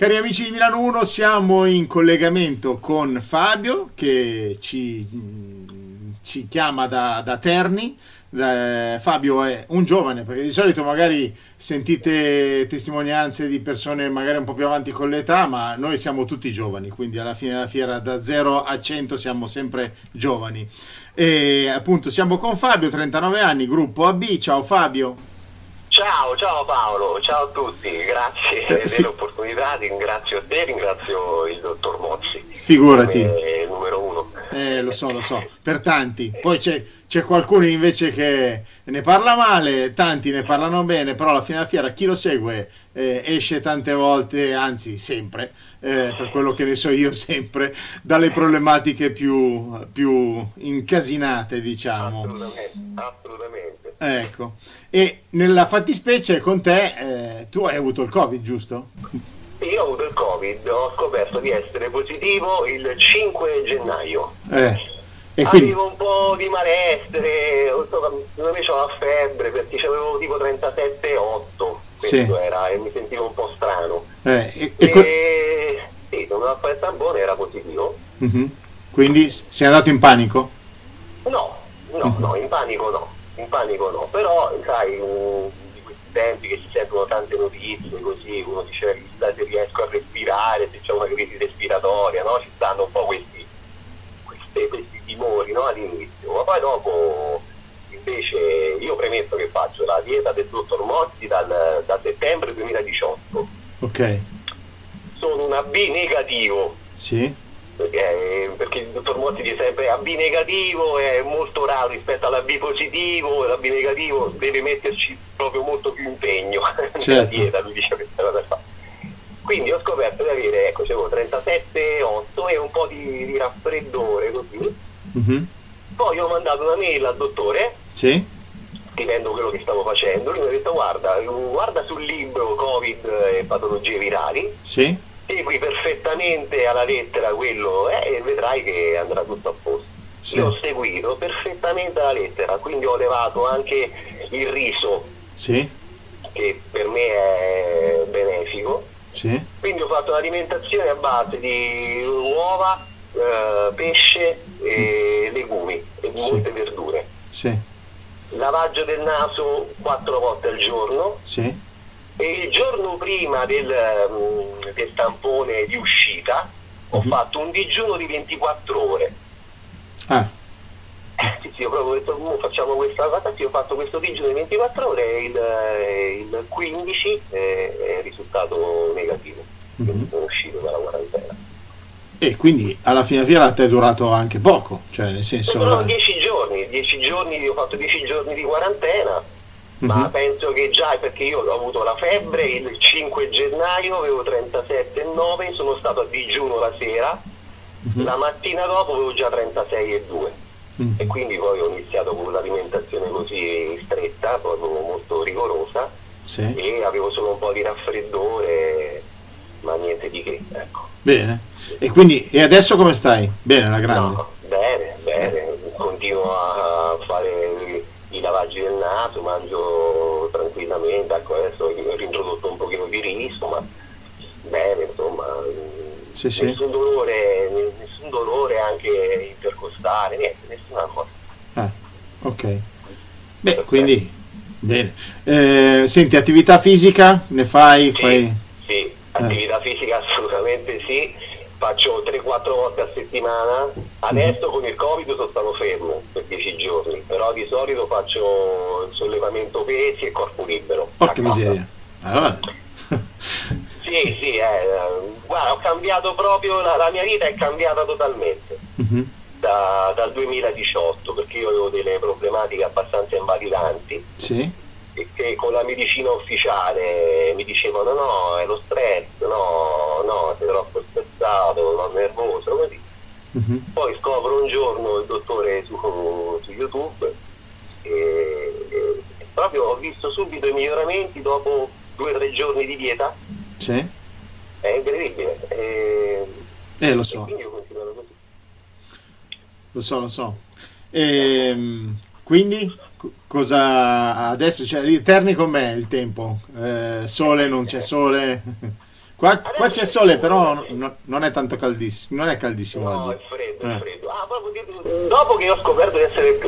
Cari amici di Milano 1, siamo in collegamento con Fabio che ci, ci chiama da, da Terni. Da, Fabio è un giovane perché di solito magari sentite testimonianze di persone magari un po' più avanti con l'età, ma noi siamo tutti giovani, quindi alla fine della fiera da 0 a 100 siamo sempre giovani. E appunto siamo con Fabio, 39 anni, gruppo AB. Ciao Fabio. Ciao, ciao Paolo, ciao a tutti, grazie Eh, dell'opportunità, ringrazio te, ringrazio il dottor Mozzi. Figurati. come numero uno. Eh, lo so, lo so, per tanti. Poi c'è, c'è qualcuno invece che ne parla male, tanti ne parlano bene, però alla fine della fiera chi lo segue eh, esce tante volte, anzi sempre, eh, per quello che ne so io sempre, dalle problematiche più, più incasinate, diciamo. Assolutamente, assolutamente. Ecco. E nella fattispecie con te, eh, tu hai avuto il Covid, giusto? Io ho avuto il Covid, ho scoperto di essere positivo il 5 gennaio. Eh, e quindi... Avevo un po' di malessere, secondo me c'ho la febbre perché avevo tipo 37,8, questo Sì. era, e mi sentivo un po' strano. eh, e- e que- E sì, a fare il tampone, era positivo. Mhm. Quindi sei andato in panico? No, no, Mhm. no, in panico no, in panico no, però sai, di questi tempi che si sentono tante notizie così, uno dice se riesco a respirare, se c'è una crisi respiratoria, no? Ci stanno un po' questi, queste- questi timori no? all'inizio, ma poi dopo invece io premetto che faccio la dieta del dottor Mozzi dal, da settembre 2018, Ok. sono un AB negativo, Sì. Perché, perché il dottor Motti dice sempre AB negativo è molto raro rispetto all'AB positivo, l'AB negativo deve metterci proprio molto più impegno nella Certo. dieta, lui dice questa cosa qua. Quindi ho scoperto di avere, ecco, c'avevo 37,8 e un po' di, di raffreddore così. Mhm. Poi ho mandato una mail al dottore Sì. scrivendo quello che stavo facendo, lui mi ha detto guarda, guarda sul libro Covid e patologie virali, Sì. Segui perfettamente alla lettera quello eh, e vedrai che andrà tutto a posto. Sì. Io ho seguito perfettamente alla lettera, quindi ho levato anche il riso, Sì. che per me è benefico. Sì. Quindi ho fatto un'alimentazione a base di uova, eh, pesce e legumi e molte verdure. Sì. Lavaggio del naso quattro volte al giorno, Sì. E il giorno prima del, mm, del tampone di uscita ho Mhm. fatto un digiuno di 24 ore. Ah, Eh, Sì, sì, ho proprio detto, "Mo facciamo questa cosa, sì, ho fatto questo digiuno di 24 ore e il, eh, il 15 è, è risultato negativo. Quindi Mhm. sono uscito dalla quarantena. e quindi alla fine fiera te è durato anche poco, cioè nel senso... Sono la- 10 giorni, 10 giorni, ho fatto 10 giorni di quarantena, ma Mhm. penso che già, perché io ho avuto la febbre il 5 gennaio, avevo 37,9, sono stato a digiuno la sera, Mhm. la mattina dopo avevo già 36,2 Mhm. e quindi poi ho iniziato con un'alimentazione così stretta, proprio molto rigorosa Sì. e avevo solo un po' di raffreddore, ma niente di che, ecco. Bene. E quindi, e adesso come stai? Bene, la grande. No, bene, bene, continuo a fare i naso, mangio tranquillamente, ecco adesso ho reintrodotto un pochino di riso, ma bene, insomma, mm, Sì, sì. nessun dolore, nessun dolore anche intercostale, niente, nessuna cosa. Ah, ok. Beh, quindi, bene. Eh, senti, attività fisica? Ne fai? Sì, fai... sì, attività fisica assolutamente sì, faccio 3-4 volte a settimana, adesso con il Covid sono stato fermo per 10 giorni, però di solito faccio il sollevamento pesi e corpo libero. Porca miseria. Allora, Sì, sì, eh, guarda, ho cambiato proprio, la, la mia vita è cambiata totalmente Mhm. da- dal 2018 perché io avevo delle problematiche abbastanza invalidanti Sì. E che con la medicina ufficiale mi dicevano no, è lo stress, no, no, sei troppo stressato, no, nervoso, così. Mhm. Poi scopro un giorno il dottore su, su YouTube e, e proprio ho visto subito i miglioramenti dopo due o tre giorni di dieta, Sì. è incredibile. E, Eh, lo e so, quindi ho continuato così. lo so, lo so. Ehm, quindi, cosa adesso? Cioè, lì, Terni com'è il tempo? Eh, sole, non c'è sole? Qua, qua c'è sole, però no, non è tanto caldissimo, non è caldissimo No, oggi. è freddo, Eh. è freddo. Ah, proprio di- dopo che ho scoperto di essere,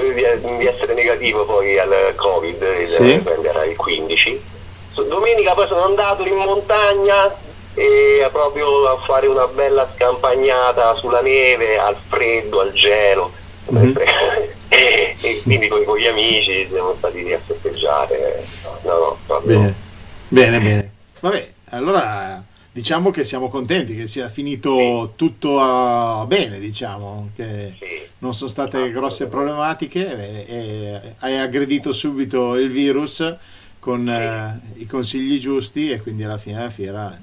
di- essere negativo poi al Covid, il, Sì. quando era il 15, so- domenica poi sono andato in montagna e proprio a fare una bella scampagnata sulla neve, al freddo, al gelo. Mhm. e quindi con, con gli amici siamo stati lì a festeggiare. No, no. Bene, bene, bene. Vabbè, allora diciamo che siamo contenti che sia finito tutto ah, bene, diciamo, che Sì. non sono state grosse problematiche e, e hai aggredito subito il virus con eh, i consigli giusti e quindi alla fine della fiera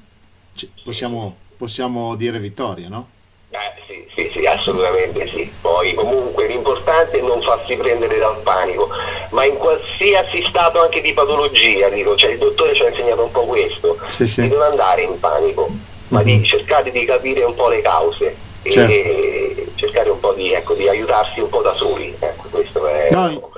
possiamo, possiamo dire vittoria, no? Eh, sì, sì, sì, assolutamente sì. Poi comunque l'importante è non farsi prendere dal panico, ma in qualsiasi stato anche di patologia, dico, cioè il dottore ci ha insegnato un po' questo, Sì, sì. di non andare in panico, ma Mhm. di cercare di capire un po' le cause e Certo. cercare un po' di, ecco, di aiutarsi un po' da soli. Ecco, questo è, No,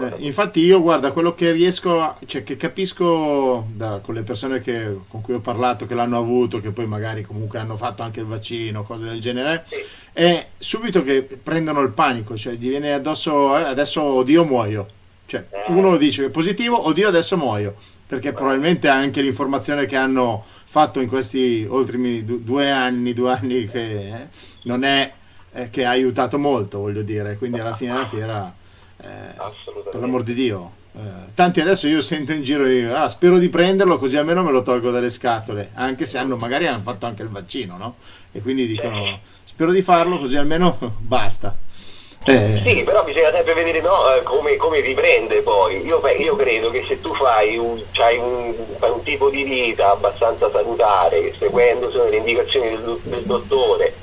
Eh, infatti io guarda quello che riesco, a- cioè che capisco da, con le persone che- con cui ho parlato, che l'hanno avuto, che poi magari comunque hanno fatto anche il vaccino, cose del genere, Sì. è subito che prendono il panico, cioè gli viene addosso, eh, adesso oddio muoio, cioè Eh. uno dice che è positivo, oddio adesso muoio, perché probabilmente anche l'informazione che hanno fatto in questi ultimi du- due anni, due anni che eh, non è eh, che ha aiutato molto, voglio dire, quindi alla fine della fiera... eh, per l'amor di Dio. Eh, tanti adesso io sento in giro, io, ah, spero di prenderlo così almeno me lo tolgo dalle scatole, anche se hanno, magari hanno fatto anche il vaccino, no? E quindi dicono, spero di farlo così almeno basta. Eh, Sì, però bisogna sempre vedere no, eh, come, come riprende poi. Io, io credo che se tu fai un, un, fai un tipo di vita abbastanza salutare, seguendo le indicazioni del, del dottore,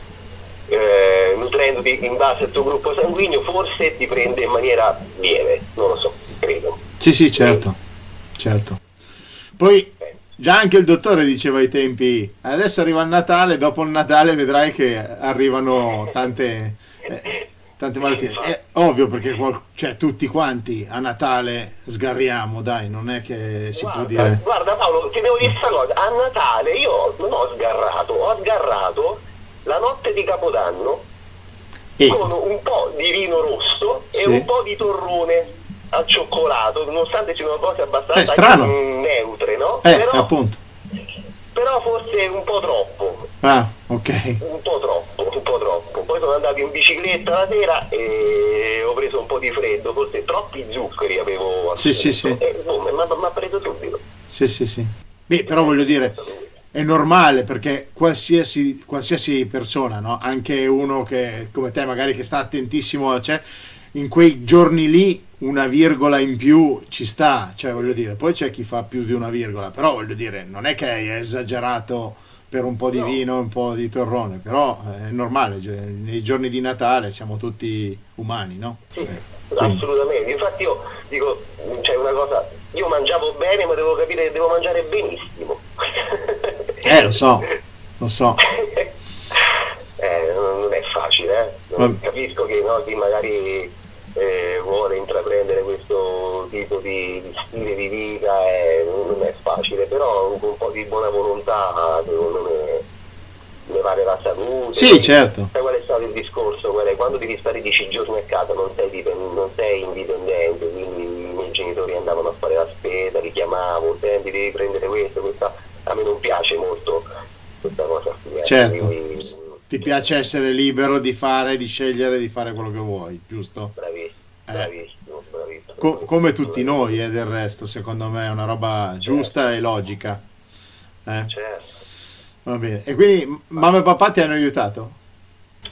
nutrendoti in base al tuo gruppo sanguigno, forse ti prende in maniera lieve, non lo so, credo. Sì, sì, certo, certo. Poi già anche il dottore diceva ai tempi, adesso arriva il Natale, dopo il Natale vedrai che arrivano tante, eh, tante malattie. È ovvio perché qual- cioè, tutti quanti a Natale sgarriamo, dai, non è che si può Guarda, dire... guarda Paolo, ti devo dire questa cosa, a Natale io non ho sgarrato, ho sgarrato la notte di Capodanno E, con un po' di vino rosso e Sì. un po' di torrone al cioccolato, nonostante siano cose abbastanza Eh, mm, neutre, no? eh, però, appunto. però forse un po' troppo, Ah, ok. un po' troppo, un po' troppo. Poi sono andato in bicicletta la sera e ho preso un po' di freddo, forse troppi zuccheri avevo Sì, sì, sì. E boh, mi ha preso subito. Sì, sì, sì. Beh, però voglio dire, è normale perché qualsiasi, qualsiasi persona, no? anche uno che come te magari che sta attentissimo, cioè, in quei giorni lì una virgola in più ci sta, cioè voglio dire, poi c'è chi fa più di una virgola, però voglio dire, non è che è esagerato per un po' di No. vino, un po' di torrone, però è normale, cioè, nei giorni di Natale siamo tutti umani, no? Sì, Eh, assolutamente. Infatti io dico, c'è una cosa, io mangiavo bene ma devo capire che devo mangiare benissimo. Eh, lo so, lo so. Eh, non è facile, eh. Ma- Capisco che no, chi magari eh, vuole intraprendere questo tipo di, di stile di vita eh, non è facile, però con un po' di buona volontà secondo me ne vale la salute. Sì, certo. Sai qual è stato il discorso? Quando devi stare 10 giorni a casa non sei, non sei indipendente, quindi i miei genitori andavano a fare la spesa, li chiamavo, senti devi prendere questo, questa. A me non piace molto questa cosa. qui, eh. Certo, Quindi, ti piace essere libero di fare, di scegliere, di fare quello che vuoi, giusto? Bravissimo, Eh. bravissimo, bravissimo. Co- come tutti noi, eh, del resto, secondo me è una roba giusta e logica. Eh, Certo. va bene. E quindi mamma e papà ti hanno aiutato?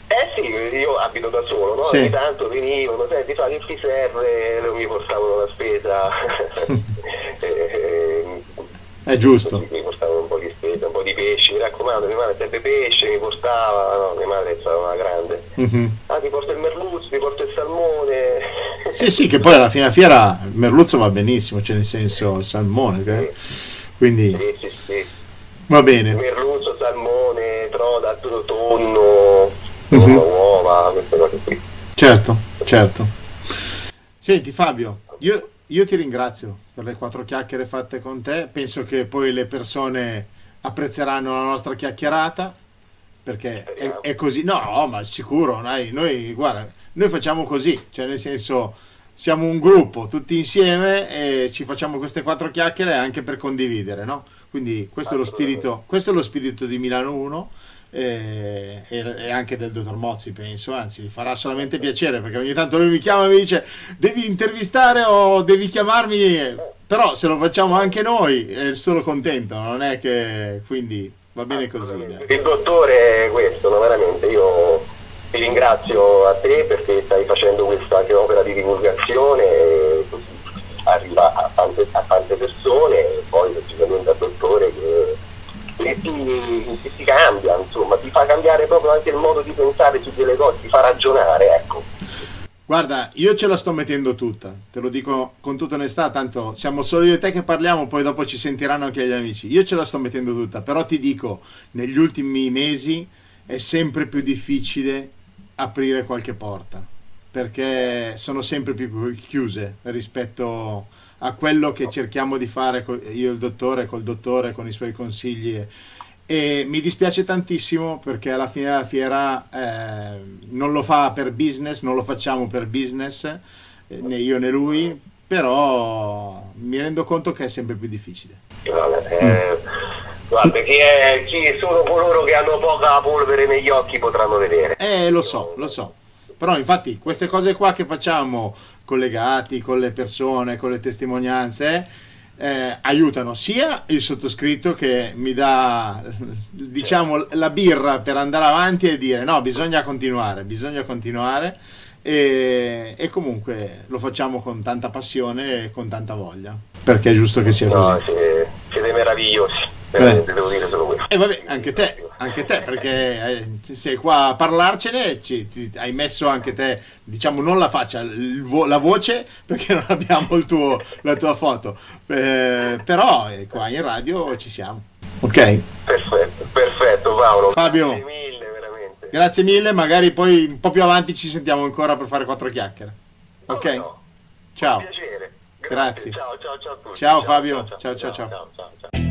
Eh sì, io abito da solo, no? Sì. Ogni tanto venivano, senti, fa che ti serve, mi portavano la spesa. Eh, È giusto. mi portavano un po' di spesa, un po' di pesce, mi raccomando, mia madre sempre pesce, mi portava, no, mia madre una grande. Mhm. Ah, ti porto il merluzzo, ti porto il salmone. Sì, sì, che poi alla fine fiera il merluzzo va benissimo, cioè nel senso salmone. che- Quindi Sì, sì, sì. va bene. Merluzzo, salmone, troda, tonno, Mhm. uova, queste cose qui. Certo, certo. Senti Fabio, io, io ti ringrazio per le quattro chiacchiere fatte con te. Penso che poi le persone apprezzeranno la nostra chiacchierata perché è, è così. No, ma sicuro, dai, noi, guarda, noi facciamo così, cioè nel senso siamo un gruppo tutti insieme e ci facciamo queste quattro chiacchiere anche per condividere, no? Quindi questo è lo spirito, questo è lo spirito di Milano 1 e, e, anche del dottor Mozzi penso anzi farà solamente piacere perché ogni tanto lui mi chiama e mi dice devi intervistare o devi chiamarmi però se lo facciamo anche noi è solo contento non è che quindi va bene così dai. il dottore è questo no, veramente io ti ringrazio a te perché stai facendo questa anche opera di divulgazione così arriva a tante, a tante persone e poi logicamente al dottore che ti, ti, ti cambia, insomma, ti proprio anche il modo di pensare su delle cose, ti fa ragionare, ecco. Guarda, io ce la sto mettendo tutta, te lo dico con tutta onestà, tanto siamo solo io e te che parliamo, poi dopo ci sentiranno anche gli amici. Io ce la sto mettendo tutta, però ti dico, negli ultimi mesi è sempre più difficile aprire qualche porta, perché sono sempre più chiuse rispetto a quello che cerchiamo di fare io e il dottore, col dottore, con i suoi consigli. E mi dispiace tantissimo perché alla fine della fiera eh, non lo fa per business, non lo facciamo per business, eh, né io né lui, però mi rendo conto che è sempre più difficile. Vabbè, eh, guarda, chi, è, chi sono coloro che hanno poca polvere negli occhi potranno vedere. Eh, lo so, lo so. Però infatti queste cose qua che facciamo collegati con le persone, con le testimonianze, eh, aiutano sia il sottoscritto che mi dà diciamo la birra per andare avanti e dire no bisogna continuare bisogna continuare. E, e comunque lo facciamo con tanta passione e con tanta voglia. Perché è giusto che sia così. no, siete, siete meravigliosi. Eh. devo dire solo questo. E vabbè, anche te, anche te, perché eh, sei qua a parlarcene, ci, ci, hai messo anche te, diciamo, non la faccia, vo- la voce, perché non abbiamo tuo, la tua foto, eh, però eh, qua in radio ci siamo. Ok? Perfetto, perfetto Paolo. Fabio. Grazie mille, veramente. Grazie mille, magari poi un po' più avanti ci sentiamo ancora per fare quattro chiacchiere. Ok? No, no. Ciao. piacere. Grazie. Ciao, ciao, ciao. Ciao, ciao Fabio. ciao. ciao. ciao. ciao.